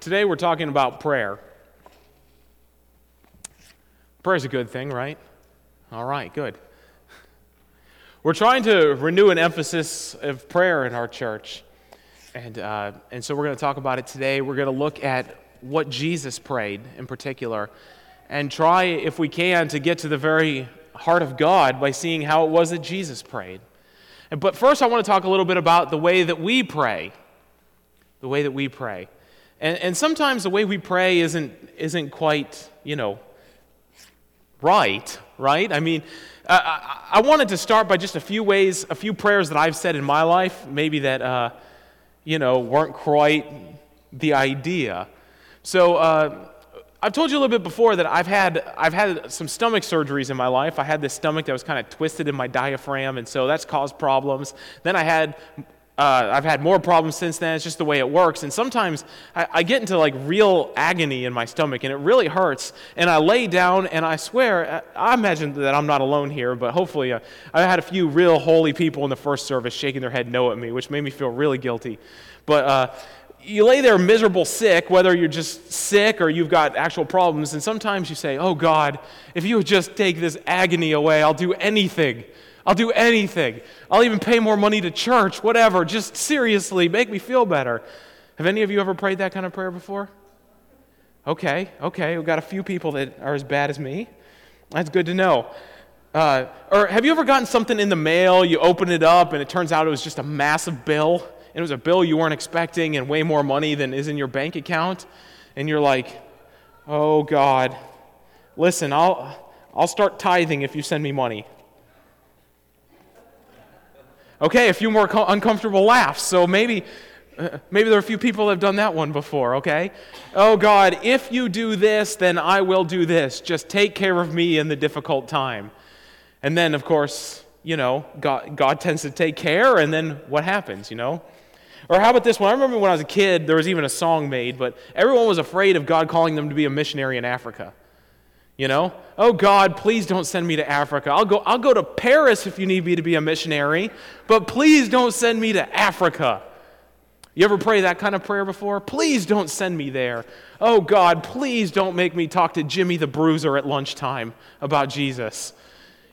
Today we're talking about prayer. Prayer is a good thing, right? All right, good. We're trying to renew an emphasis of prayer in our church. And, uh, and so we're going to talk about it today. We're going to look at what Jesus prayed in particular and try, if we can, to get to the very heart of God by seeing how it was that Jesus prayed. But first, I want to talk a little bit about the way that we pray. The way that we pray. And, and sometimes the way we pray isn't, isn't quite, you know, right, right? I mean, I, I wanted to start by just a few ways, a few prayers that I've said in my life, maybe that, uh, you know, weren't quite the idea. So, uh, I've told you a little bit before that I've had, I've had some stomach surgeries in my life. I had this stomach that was kind of twisted in my diaphragm, and so that's caused problems. Then I had uh, I've had more problems since then. It's just the way it works. And sometimes I, I, get into like real agony in my stomach and it really hurts. And I lay down and I swear, I imagine that I'm not alone here, but hopefully uh, I had a few real holy people in the first service shaking their head no at me, which made me feel really guilty. But uh, you lay there miserable sick, whether you're just sick or you've got actual problems. And sometimes you say, Oh God, if you would just take this agony away, I'll do anything. I'll do anything. I'll even pay more money to church, whatever. Just seriously, make me feel better. Have any of you ever prayed that kind of prayer before? Okay, okay. We've got a few people that are as bad as me. That's good to know. Uh, or have you ever gotten something in the mail, you open it up, and it turns out it was just a massive bill? And it was a bill you weren't expecting and way more money than is in your bank account? And you're like, oh, God, listen, I'll, I'll start tithing if you send me money. Okay, a few more co- uncomfortable laughs. So maybe, uh, maybe there are a few people that have done that one before, okay? Oh God, if you do this, then I will do this. Just take care of me in the difficult time. And then, of course, you know, God, God tends to take care, and then what happens, you know? Or how about this one? I remember when I was a kid, there was even a song made, but everyone was afraid of God calling them to be a missionary in Africa. You know? Oh God, please don't send me to Africa. I'll go, I'll go to Paris if you need me to be a missionary, but please don't send me to Africa. You ever pray that kind of prayer before? Please don't send me there. Oh God, please don't make me talk to Jimmy the Bruiser at lunchtime about Jesus.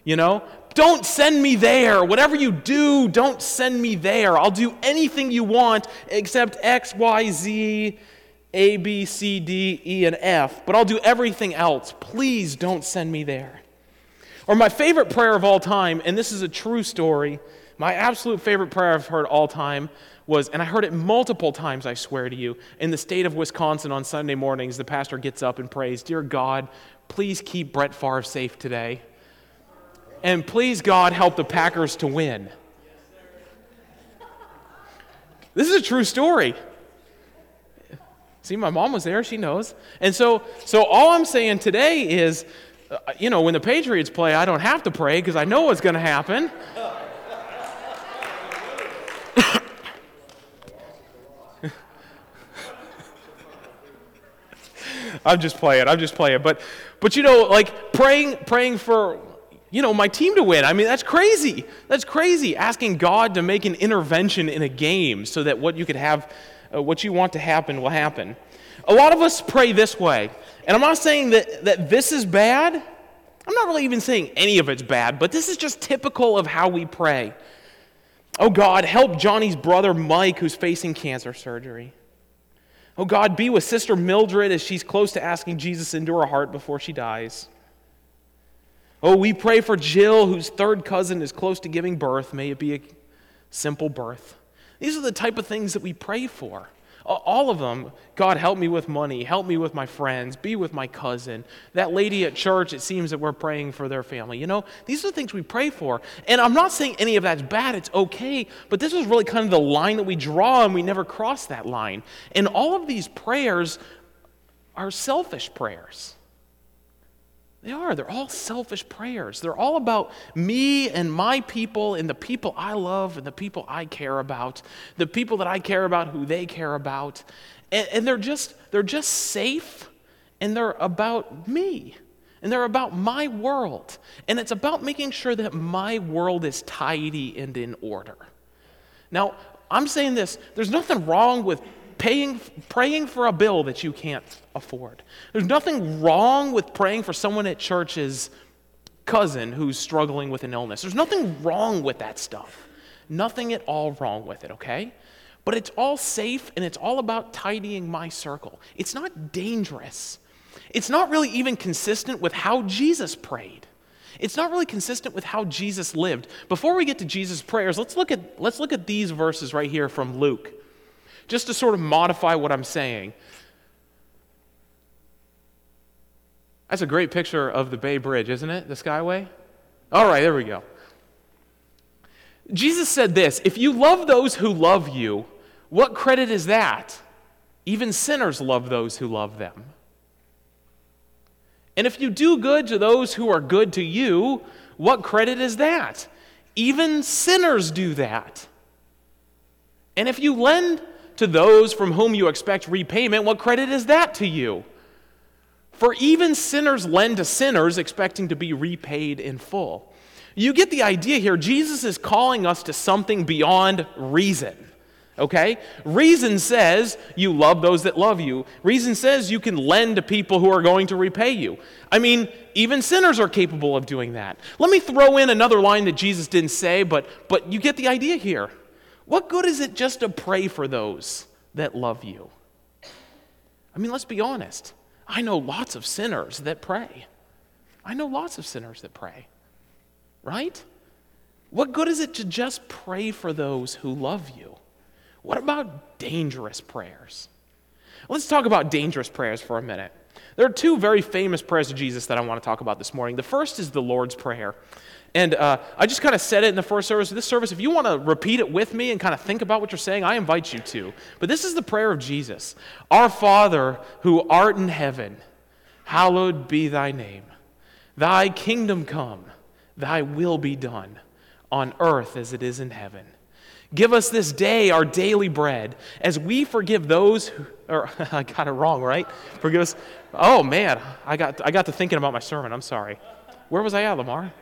You know? Don't send me there. Whatever you do, don't send me there. I'll do anything you want except X, Y, Z, a, B, C, D, E, and F, but I'll do everything else. Please don't send me there. Or my favorite prayer of all time, and this is a true story, my absolute favorite prayer I've heard all time was, and I heard it multiple times, I swear to you, in the state of Wisconsin on Sunday mornings, the pastor gets up and prays, Dear God, please keep Brett Favre safe today. And please, God, help the Packers to win. This is a true story. See, my mom was there, she knows. And so, so all I'm saying today is, uh, you know, when the Patriots play, I don't have to pray because I know what's going to happen. I'm just playing. I'm just playing. But, but you know, like praying, praying for, you know, my team to win. I mean, that's crazy. That's crazy. Asking God to make an intervention in a game so that what you could have uh, what you want to happen will happen. A lot of us pray this way. And I'm not saying that, that this is bad. I'm not really even saying any of it's bad, but this is just typical of how we pray. Oh God, help Johnny's brother Mike who's facing cancer surgery. Oh God, be with Sister Mildred as she's close to asking Jesus into her heart before she dies. Oh, we pray for Jill, whose third cousin is close to giving birth. May it be a simple birth. These are the type of things that we pray for. All of them, God, help me with money, help me with my friends, be with my cousin. That lady at church, it seems that we're praying for their family. You know, these are the things we pray for. And I'm not saying any of that's bad, it's okay, but this is really kind of the line that we draw and we never cross that line. And all of these prayers are selfish prayers. They are. They're all selfish prayers. They're all about me and my people and the people I love and the people I care about, the people that I care about who they care about. And, and they're just they're just safe and they're about me. And they're about my world. And it's about making sure that my world is tidy and in order. Now, I'm saying this, there's nothing wrong with paying, praying for a bill that you can't afford. There's nothing wrong with praying for someone at church's cousin who's struggling with an illness. There's nothing wrong with that stuff. Nothing at all wrong with it, okay? But it's all safe and it's all about tidying my circle. It's not dangerous. It's not really even consistent with how Jesus prayed. It's not really consistent with how Jesus lived. Before we get to Jesus' prayers, let's look at, let's look at these verses right here from Luke, just to sort of modify what I'm saying. That's a great picture of the Bay Bridge, isn't it? The Skyway? All right, there we go. Jesus said this If you love those who love you, what credit is that? Even sinners love those who love them. And if you do good to those who are good to you, what credit is that? Even sinners do that. And if you lend to those from whom you expect repayment, what credit is that to you? For even sinners lend to sinners expecting to be repaid in full. You get the idea here. Jesus is calling us to something beyond reason. Okay? Reason says you love those that love you. Reason says you can lend to people who are going to repay you. I mean, even sinners are capable of doing that. Let me throw in another line that Jesus didn't say, but, but you get the idea here. What good is it just to pray for those that love you? I mean, let's be honest. I know lots of sinners that pray. I know lots of sinners that pray. Right? What good is it to just pray for those who love you? What about dangerous prayers? Let's talk about dangerous prayers for a minute. There are two very famous prayers of Jesus that I want to talk about this morning. The first is the Lord's Prayer. And uh, I just kind of said it in the first service. This service, if you want to repeat it with me and kind of think about what you're saying, I invite you to. But this is the prayer of Jesus Our Father, who art in heaven, hallowed be thy name. Thy kingdom come, thy will be done, on earth as it is in heaven. Give us this day our daily bread, as we forgive those who, or I got it wrong, right? Forgive us. Oh man, I got, I got to thinking about my sermon. I'm sorry. Where was I at, Lamar?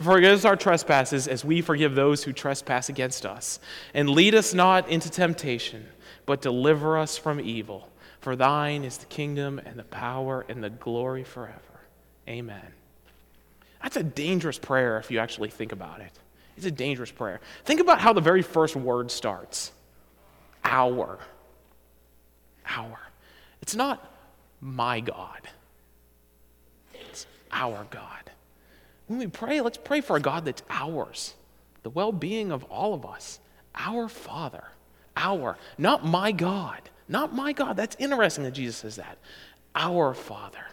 Forgive us our trespasses as we forgive those who trespass against us. And lead us not into temptation, but deliver us from evil. For thine is the kingdom and the power and the glory forever. Amen. That's a dangerous prayer if you actually think about it. It's a dangerous prayer. Think about how the very first word starts our. Our. It's not my God, it's our God. When we pray, let's pray for a God that's ours, the well being of all of us. Our Father. Our. Not my God. Not my God. That's interesting that Jesus says that. Our Father.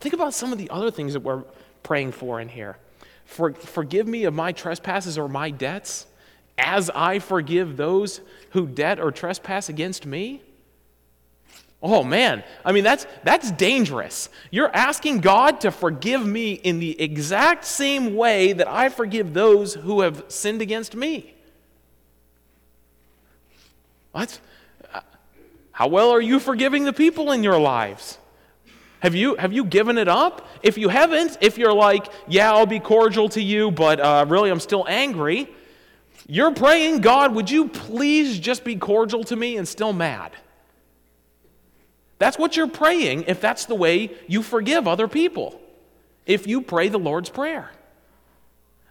Think about some of the other things that we're praying for in here. For, forgive me of my trespasses or my debts, as I forgive those who debt or trespass against me? Oh man, I mean, that's, that's dangerous. You're asking God to forgive me in the exact same way that I forgive those who have sinned against me. What? Uh, how well are you forgiving the people in your lives? Have you, have you given it up? If you haven't, if you're like, yeah, I'll be cordial to you, but uh, really I'm still angry, you're praying, God, would you please just be cordial to me and still mad? That's what you're praying if that's the way you forgive other people. If you pray the Lord's Prayer.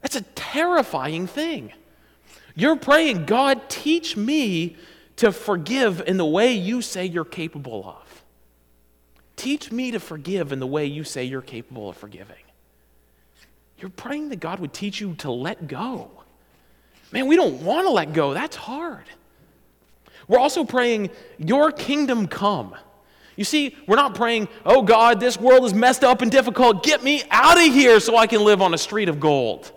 That's a terrifying thing. You're praying, God, teach me to forgive in the way you say you're capable of. Teach me to forgive in the way you say you're capable of forgiving. You're praying that God would teach you to let go. Man, we don't want to let go. That's hard. We're also praying, Your kingdom come. You see, we're not praying, Oh God, this world is messed up and difficult. Get me out of here so I can live on a street of gold.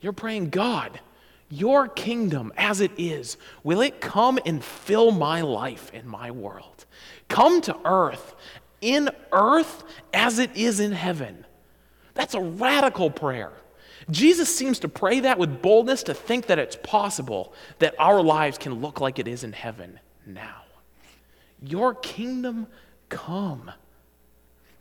You're praying, God, Your kingdom as it is, will it come and fill my life and my world? come to earth, in earth as it is in heaven. That's a radical prayer. Jesus seems to pray that with boldness to think that it's possible that our lives can look like it is in heaven now. Your kingdom come.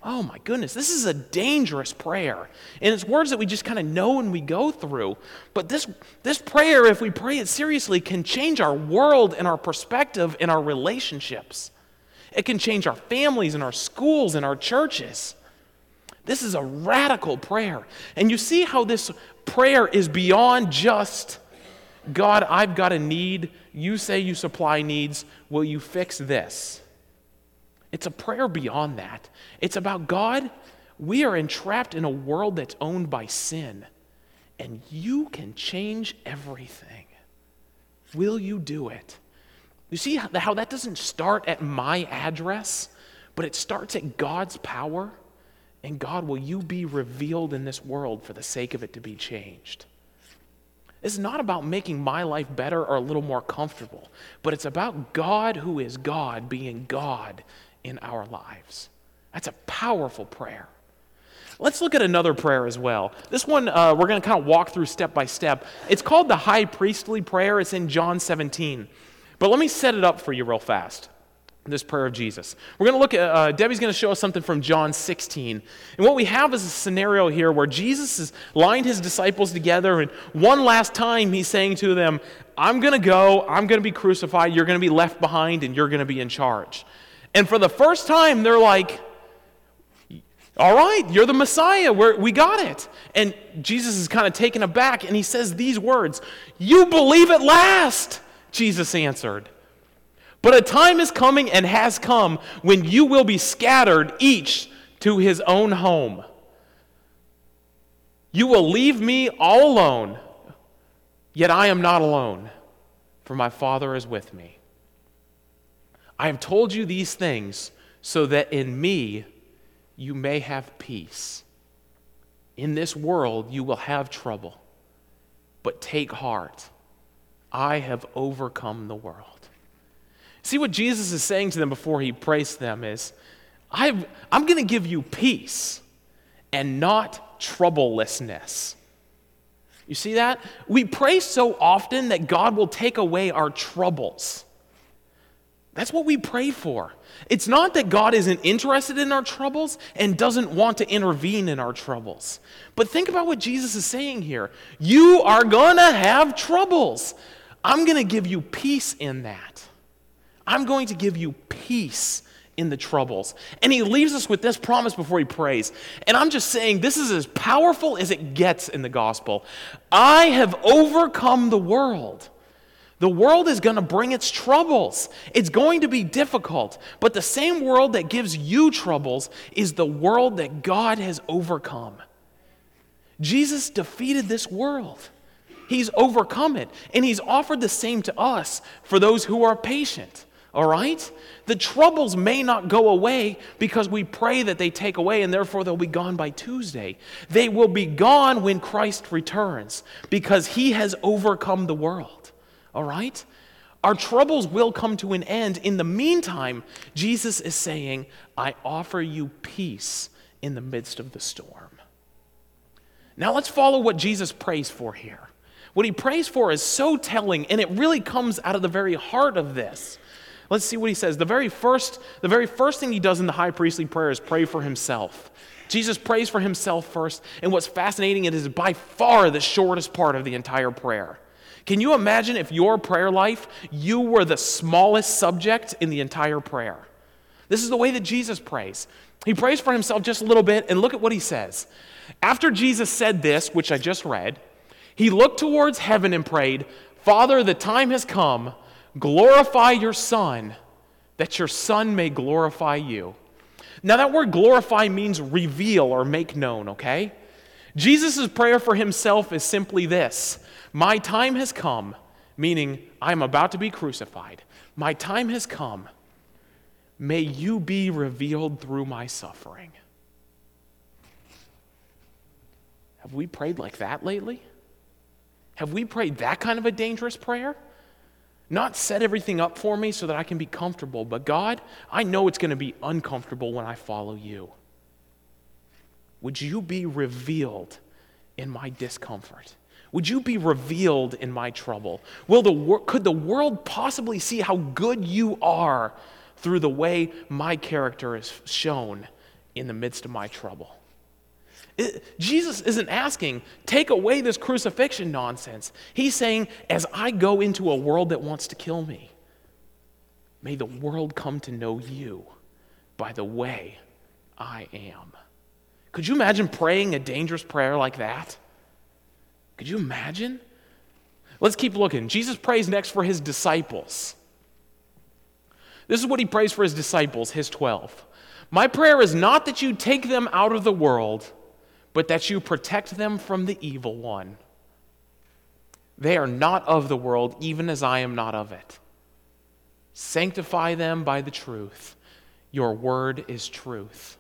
Oh my goodness, this is a dangerous prayer. And it's words that we just kind of know and we go through. But this, this prayer, if we pray it seriously, can change our world and our perspective and our relationships. It can change our families and our schools and our churches. This is a radical prayer. And you see how this prayer is beyond just, God, I've got a need. You say you supply needs. Will you fix this? It's a prayer beyond that. It's about God, we are entrapped in a world that's owned by sin, and you can change everything. Will you do it? You see how that doesn't start at my address, but it starts at God's power? And God, will you be revealed in this world for the sake of it to be changed? It's not about making my life better or a little more comfortable, but it's about God who is God being God in our lives. That's a powerful prayer. Let's look at another prayer as well. This one uh, we're going to kind of walk through step by step. It's called the high priestly prayer, it's in John 17. But let me set it up for you real fast this prayer of Jesus. We're going to look at, uh, Debbie's going to show us something from John 16. And what we have is a scenario here where Jesus has lined his disciples together, and one last time he's saying to them, I'm going to go, I'm going to be crucified, you're going to be left behind, and you're going to be in charge. And for the first time, they're like, all right, you're the Messiah. We're, we got it. And Jesus is kind of taken aback and he says these words You believe at last, Jesus answered. But a time is coming and has come when you will be scattered, each to his own home. You will leave me all alone, yet I am not alone, for my Father is with me. I have told you these things so that in me you may have peace. In this world you will have trouble, but take heart. I have overcome the world. See what Jesus is saying to them before he prays them is i am going to give you peace and not troublelessness. You see that? We pray so often that God will take away our troubles. That's what we pray for. It's not that God isn't interested in our troubles and doesn't want to intervene in our troubles. But think about what Jesus is saying here. You are going to have troubles. I'm going to give you peace in that. I'm going to give you peace in the troubles. And he leaves us with this promise before he prays. And I'm just saying, this is as powerful as it gets in the gospel. I have overcome the world. The world is going to bring its troubles. It's going to be difficult. But the same world that gives you troubles is the world that God has overcome. Jesus defeated this world. He's overcome it. And He's offered the same to us for those who are patient. All right? The troubles may not go away because we pray that they take away and therefore they'll be gone by Tuesday. They will be gone when Christ returns because He has overcome the world all right? Our troubles will come to an end. In the meantime, Jesus is saying, I offer you peace in the midst of the storm. Now let's follow what Jesus prays for here. What he prays for is so telling, and it really comes out of the very heart of this. Let's see what he says. The very first, the very first thing he does in the high priestly prayer is pray for himself. Jesus prays for himself first, and what's fascinating, it is by far the shortest part of the entire prayer. Can you imagine if your prayer life, you were the smallest subject in the entire prayer? This is the way that Jesus prays. He prays for himself just a little bit, and look at what he says. After Jesus said this, which I just read, he looked towards heaven and prayed, Father, the time has come. Glorify your Son, that your Son may glorify you. Now, that word glorify means reveal or make known, okay? Jesus' prayer for himself is simply this my time has come, meaning I am about to be crucified. My time has come. May you be revealed through my suffering. Have we prayed like that lately? Have we prayed that kind of a dangerous prayer? Not set everything up for me so that I can be comfortable, but God, I know it's going to be uncomfortable when I follow you. Would you be revealed in my discomfort? Would you be revealed in my trouble? Will the, could the world possibly see how good you are through the way my character is shown in the midst of my trouble. It, Jesus isn't asking, take away this crucifixion nonsense. He's saying, as I go into a world that wants to kill me, may the world come to know you by the way I am. Could you imagine praying a dangerous prayer like that? Could you imagine? Let's keep looking. Jesus prays next for his disciples. This is what he prays for his disciples, his 12. My prayer is not that you take them out of the world, but that you protect them from the evil one. They are not of the world, even as I am not of it. Sanctify them by the truth. Your word is truth.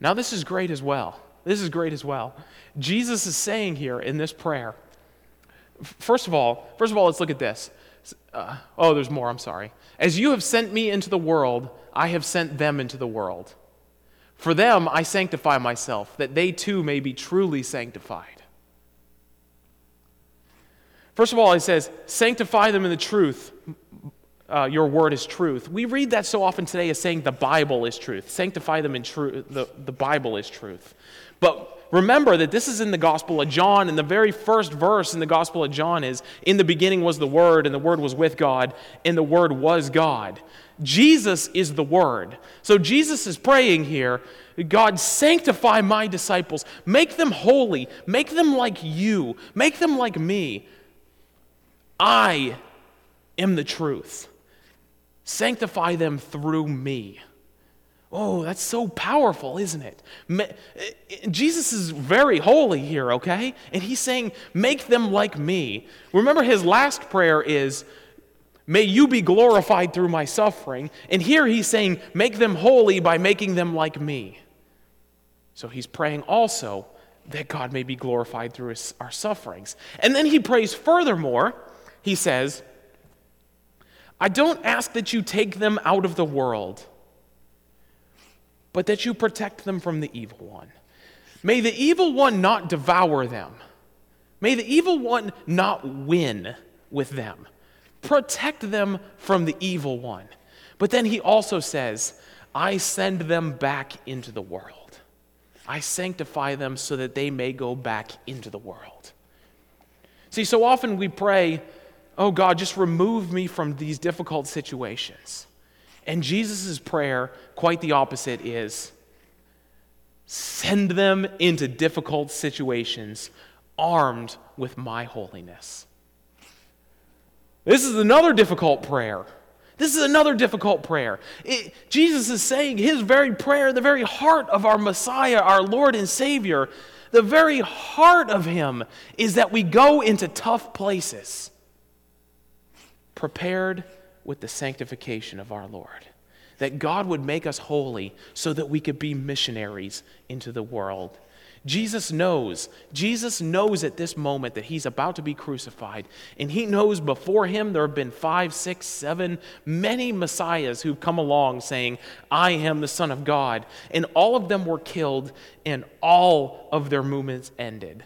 Now, this is great as well. This is great as well. Jesus is saying here in this prayer, first of all, first of all, let's look at this. Uh, oh, there's more, I'm sorry. As you have sent me into the world, I have sent them into the world. For them I sanctify myself, that they too may be truly sanctified. First of all, he says, Sanctify them in the truth. Uh, your word is truth. We read that so often today as saying the Bible is truth. Sanctify them in truth. The, the Bible is truth. But remember that this is in the Gospel of John, and the very first verse in the Gospel of John is In the beginning was the Word, and the Word was with God, and the Word was God. Jesus is the Word. So Jesus is praying here God, sanctify my disciples, make them holy, make them like you, make them like me. I am the truth. Sanctify them through me. Oh, that's so powerful, isn't it? Eh, Jesus is very holy here, okay? And he's saying, Make them like me. Remember, his last prayer is, May you be glorified through my suffering. And here he's saying, Make them holy by making them like me. So he's praying also that God may be glorified through his, our sufferings. And then he prays furthermore, he says, I don't ask that you take them out of the world but that you protect them from the evil one. May the evil one not devour them. May the evil one not win with them. Protect them from the evil one. But then he also says, I send them back into the world. I sanctify them so that they may go back into the world. See, so often we pray, Oh God, just remove me from these difficult situations. And Jesus' prayer, quite the opposite, is send them into difficult situations armed with my holiness. This is another difficult prayer. This is another difficult prayer. It, Jesus is saying his very prayer, the very heart of our Messiah, our Lord and Savior, the very heart of him is that we go into tough places prepared with the sanctification of our Lord. That God would make us holy so that we could be missionaries into the world. Jesus knows, Jesus knows at this moment that he's about to be crucified. And he knows before him there have been five, six, seven, many messiahs who've come along saying, I am the Son of God. And all of them were killed and all of their movements ended.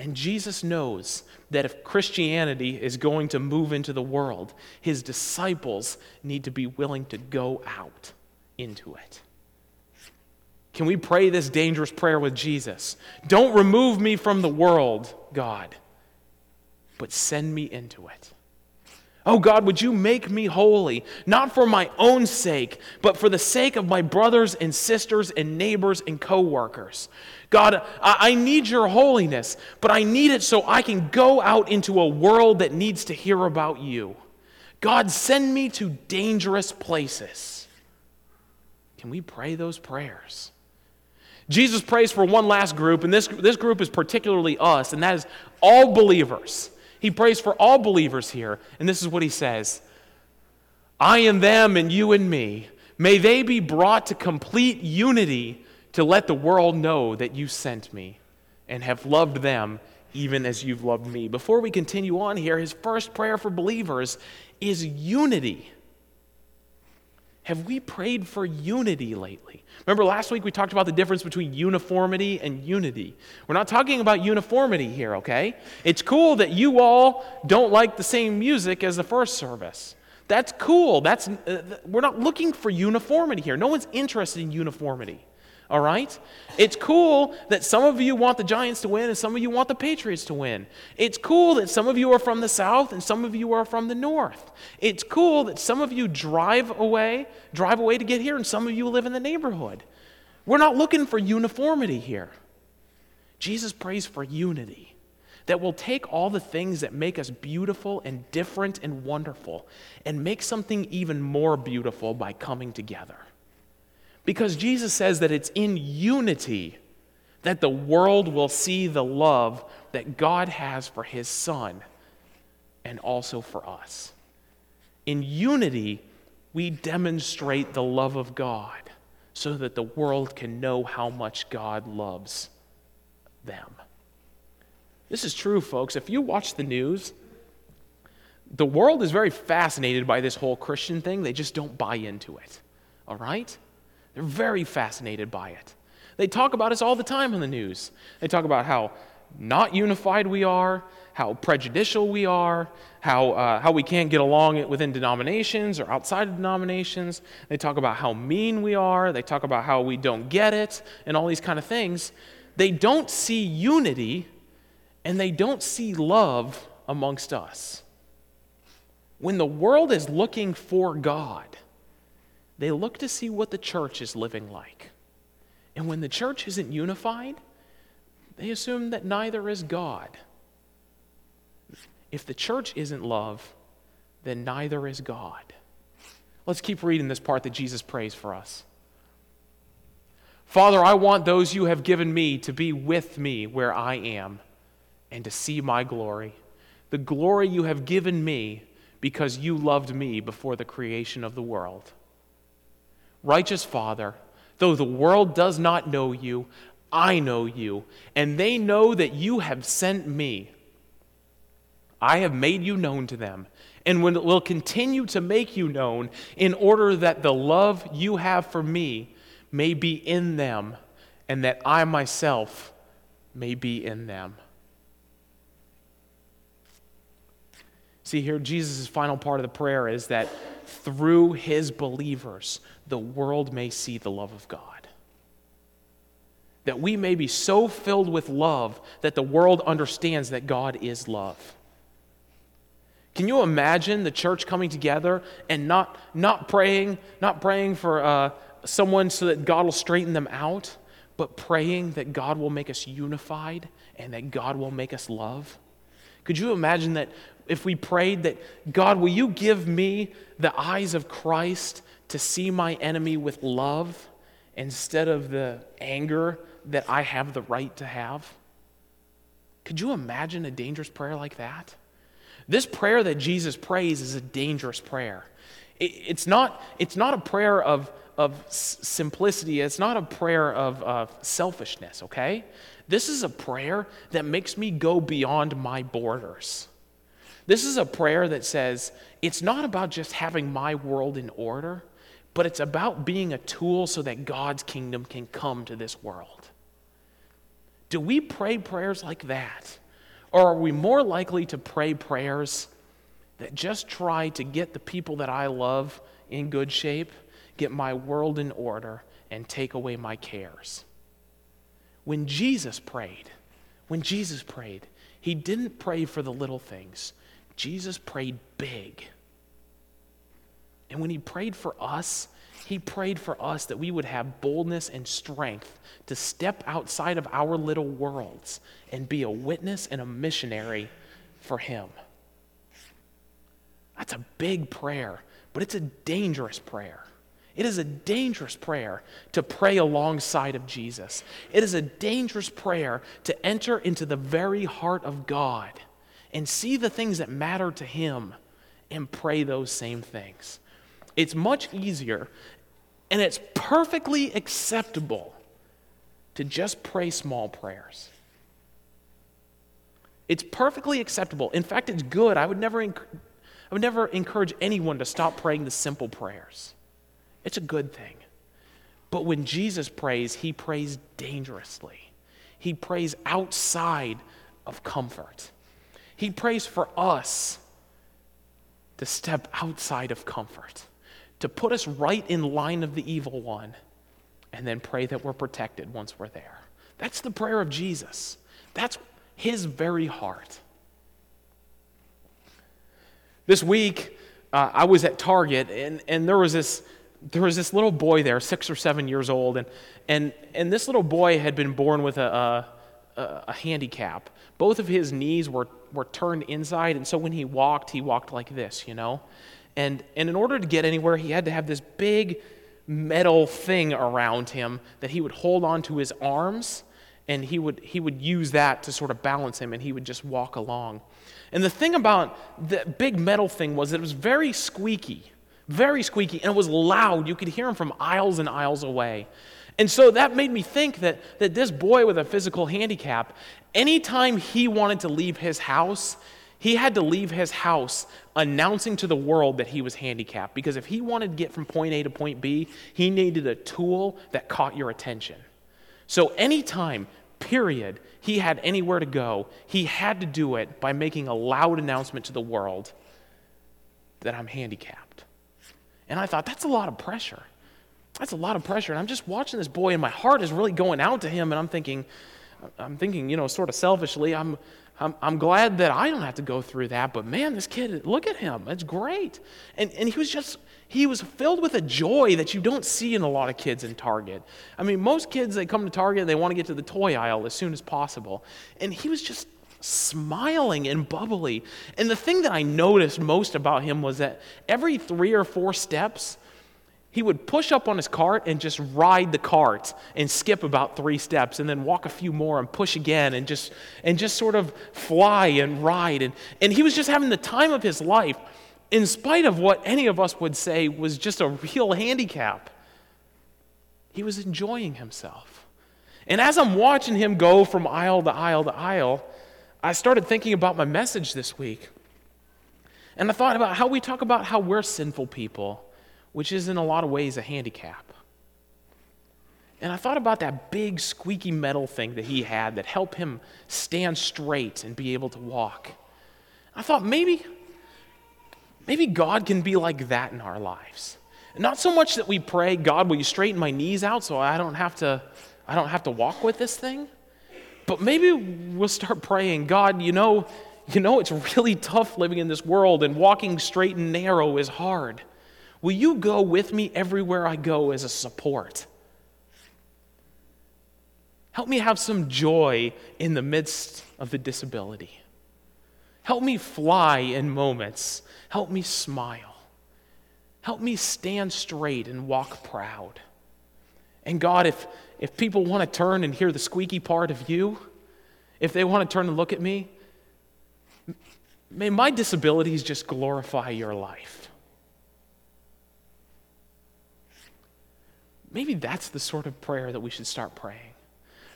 And Jesus knows that if Christianity is going to move into the world, his disciples need to be willing to go out into it. Can we pray this dangerous prayer with Jesus? Don't remove me from the world, God, but send me into it. Oh God, would you make me holy, not for my own sake, but for the sake of my brothers and sisters and neighbors and co workers? God, I need your holiness, but I need it so I can go out into a world that needs to hear about you. God, send me to dangerous places. Can we pray those prayers? Jesus prays for one last group, and this, this group is particularly us, and that is all believers. He prays for all believers here, and this is what he says I and them, and you and me. May they be brought to complete unity to let the world know that you sent me and have loved them even as you've loved me. Before we continue on here, his first prayer for believers is unity. Have we prayed for unity lately? Remember last week we talked about the difference between uniformity and unity. We're not talking about uniformity here, okay? It's cool that you all don't like the same music as the first service. That's cool. That's, uh, we're not looking for uniformity here. No one's interested in uniformity. All right? It's cool that some of you want the Giants to win and some of you want the Patriots to win. It's cool that some of you are from the South and some of you are from the North. It's cool that some of you drive away, drive away to get here and some of you live in the neighborhood. We're not looking for uniformity here. Jesus prays for unity that will take all the things that make us beautiful and different and wonderful and make something even more beautiful by coming together. Because Jesus says that it's in unity that the world will see the love that God has for his Son and also for us. In unity, we demonstrate the love of God so that the world can know how much God loves them. This is true, folks. If you watch the news, the world is very fascinated by this whole Christian thing. They just don't buy into it. All right? They're very fascinated by it. They talk about us all the time on the news. They talk about how not unified we are, how prejudicial we are, how, uh, how we can't get along within denominations or outside of denominations. They talk about how mean we are. They talk about how we don't get it and all these kind of things. They don't see unity and they don't see love amongst us. When the world is looking for God, they look to see what the church is living like. And when the church isn't unified, they assume that neither is God. If the church isn't love, then neither is God. Let's keep reading this part that Jesus prays for us. Father, I want those you have given me to be with me where I am and to see my glory, the glory you have given me because you loved me before the creation of the world. Righteous Father, though the world does not know you, I know you, and they know that you have sent me. I have made you known to them, and will continue to make you known in order that the love you have for me may be in them, and that I myself may be in them. See, here, Jesus' final part of the prayer is that through his believers, the world may see the love of God. That we may be so filled with love that the world understands that God is love. Can you imagine the church coming together and not, not praying, not praying for uh, someone so that God will straighten them out, but praying that God will make us unified and that God will make us love? Could you imagine that if we prayed that, God, will you give me the eyes of Christ to see my enemy with love instead of the anger that I have the right to have? Could you imagine a dangerous prayer like that? This prayer that Jesus prays is a dangerous prayer. it's, not, it's not a prayer of, of simplicity, it's not a prayer of uh, selfishness, okay? This is a prayer that makes me go beyond my borders. This is a prayer that says it's not about just having my world in order, but it's about being a tool so that God's kingdom can come to this world. Do we pray prayers like that? Or are we more likely to pray prayers that just try to get the people that I love in good shape, get my world in order, and take away my cares? When Jesus prayed, when Jesus prayed, he didn't pray for the little things. Jesus prayed big. And when he prayed for us, he prayed for us that we would have boldness and strength to step outside of our little worlds and be a witness and a missionary for him. That's a big prayer, but it's a dangerous prayer. It is a dangerous prayer to pray alongside of Jesus. It is a dangerous prayer to enter into the very heart of God and see the things that matter to Him and pray those same things. It's much easier and it's perfectly acceptable to just pray small prayers. It's perfectly acceptable. In fact, it's good. I would never, I would never encourage anyone to stop praying the simple prayers. It's a good thing. But when Jesus prays, he prays dangerously. He prays outside of comfort. He prays for us to step outside of comfort, to put us right in line of the evil one, and then pray that we're protected once we're there. That's the prayer of Jesus. That's his very heart. This week, uh, I was at Target, and, and there was this there was this little boy there, six or seven years old, and, and, and this little boy had been born with a, a, a handicap. Both of his knees were, were turned inside, and so when he walked, he walked like this, you know? And, and in order to get anywhere, he had to have this big metal thing around him that he would hold onto his arms, and he would, he would use that to sort of balance him, and he would just walk along. And the thing about the big metal thing was that it was very squeaky very squeaky, and it was loud. You could hear him from aisles and aisles away. And so that made me think that, that this boy with a physical handicap, anytime he wanted to leave his house, he had to leave his house announcing to the world that he was handicapped. Because if he wanted to get from point A to point B, he needed a tool that caught your attention. So anytime, period, he had anywhere to go, he had to do it by making a loud announcement to the world that I'm handicapped. And I thought, that's a lot of pressure. That's a lot of pressure. And I'm just watching this boy, and my heart is really going out to him. And I'm thinking, I'm thinking, you know, sort of selfishly, I'm, I'm, I'm glad that I don't have to go through that. But man, this kid, look at him. It's great. And, and he was just, he was filled with a joy that you don't see in a lot of kids in Target. I mean, most kids, they come to Target, they want to get to the toy aisle as soon as possible. And he was just smiling and bubbly. And the thing that I noticed most about him was that every three or four steps, he would push up on his cart and just ride the cart and skip about three steps and then walk a few more and push again and just and just sort of fly and ride. And, and he was just having the time of his life in spite of what any of us would say was just a real handicap. He was enjoying himself. And as i'm watching him go from aisle to aisle to aisle I started thinking about my message this week. And I thought about how we talk about how we're sinful people, which is in a lot of ways a handicap. And I thought about that big squeaky metal thing that he had that helped him stand straight and be able to walk. I thought maybe maybe God can be like that in our lives. Not so much that we pray, God, will you straighten my knees out so I don't have to I don't have to walk with this thing? But maybe we'll start praying, God, you know, you know it's really tough living in this world and walking straight and narrow is hard. Will you go with me everywhere I go as a support? Help me have some joy in the midst of the disability. Help me fly in moments. Help me smile. Help me stand straight and walk proud. And God, if, if people want to turn and hear the squeaky part of you, if they want to turn and look at me, may my disabilities just glorify your life. Maybe that's the sort of prayer that we should start praying.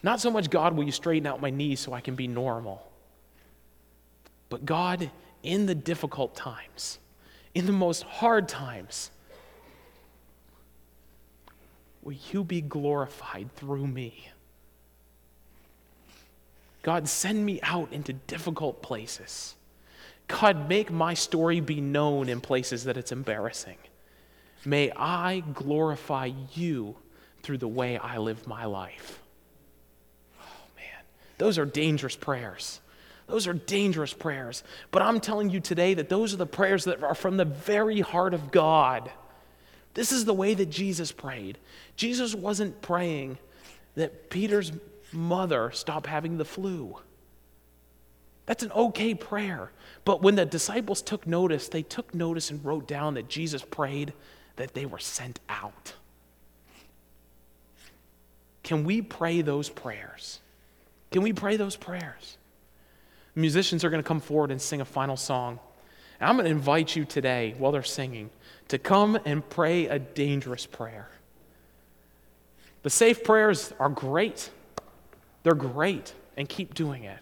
Not so much, God, will you straighten out my knees so I can be normal? But God, in the difficult times, in the most hard times, will you be glorified through me? God, send me out into difficult places. God, make my story be known in places that it's embarrassing. May I glorify you through the way I live my life. Oh, man, those are dangerous prayers. Those are dangerous prayers. But I'm telling you today that those are the prayers that are from the very heart of God. This is the way that Jesus prayed. Jesus wasn't praying that Peter's mother stop having the flu. That's an okay prayer. But when the disciples took notice, they took notice and wrote down that Jesus prayed that they were sent out. Can we pray those prayers? Can we pray those prayers? Musicians are going to come forward and sing a final song. And I'm going to invite you today, while they're singing, to come and pray a dangerous prayer. The safe prayers are great. They're great and keep doing it.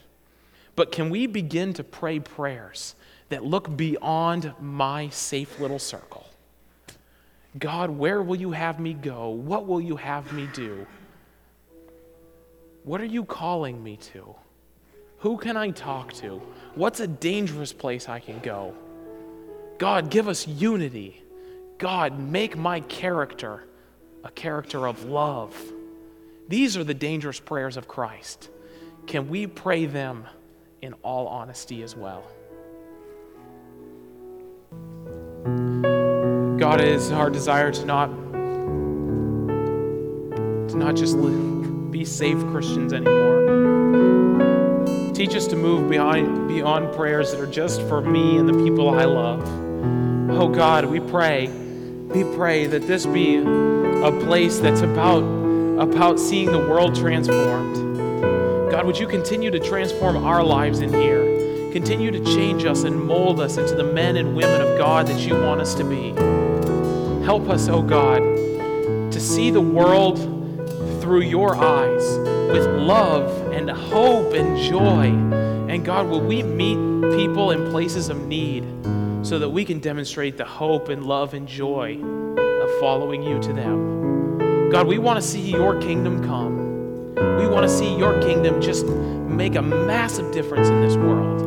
But can we begin to pray prayers that look beyond my safe little circle? God, where will you have me go? What will you have me do? What are you calling me to? Who can I talk to? What's a dangerous place I can go? God, give us unity. God, make my character a character of love. These are the dangerous prayers of Christ. Can we pray them in all honesty as well? God, it is our desire to not to not just live, be safe Christians anymore. Teach us to move beyond beyond prayers that are just for me and the people I love. Oh God, we pray, we pray that this be a place that's about about seeing the world transformed. God, would you continue to transform our lives in here? Continue to change us and mold us into the men and women of God that you want us to be. Help us, oh God, to see the world through your eyes with love and hope and joy. And God, will we meet people in places of need so that we can demonstrate the hope and love and joy of following you to them? God, we want to see your kingdom come. We want to see your kingdom just make a massive difference in this world.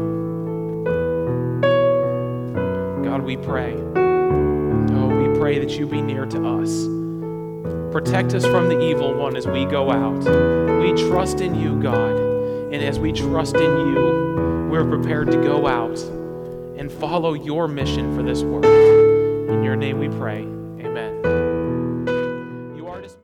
God, we pray. Pray that you be near to us. Protect us from the evil one as we go out. We trust in you, God. And as we trust in you, we're prepared to go out and follow your mission for this world. In your name we pray.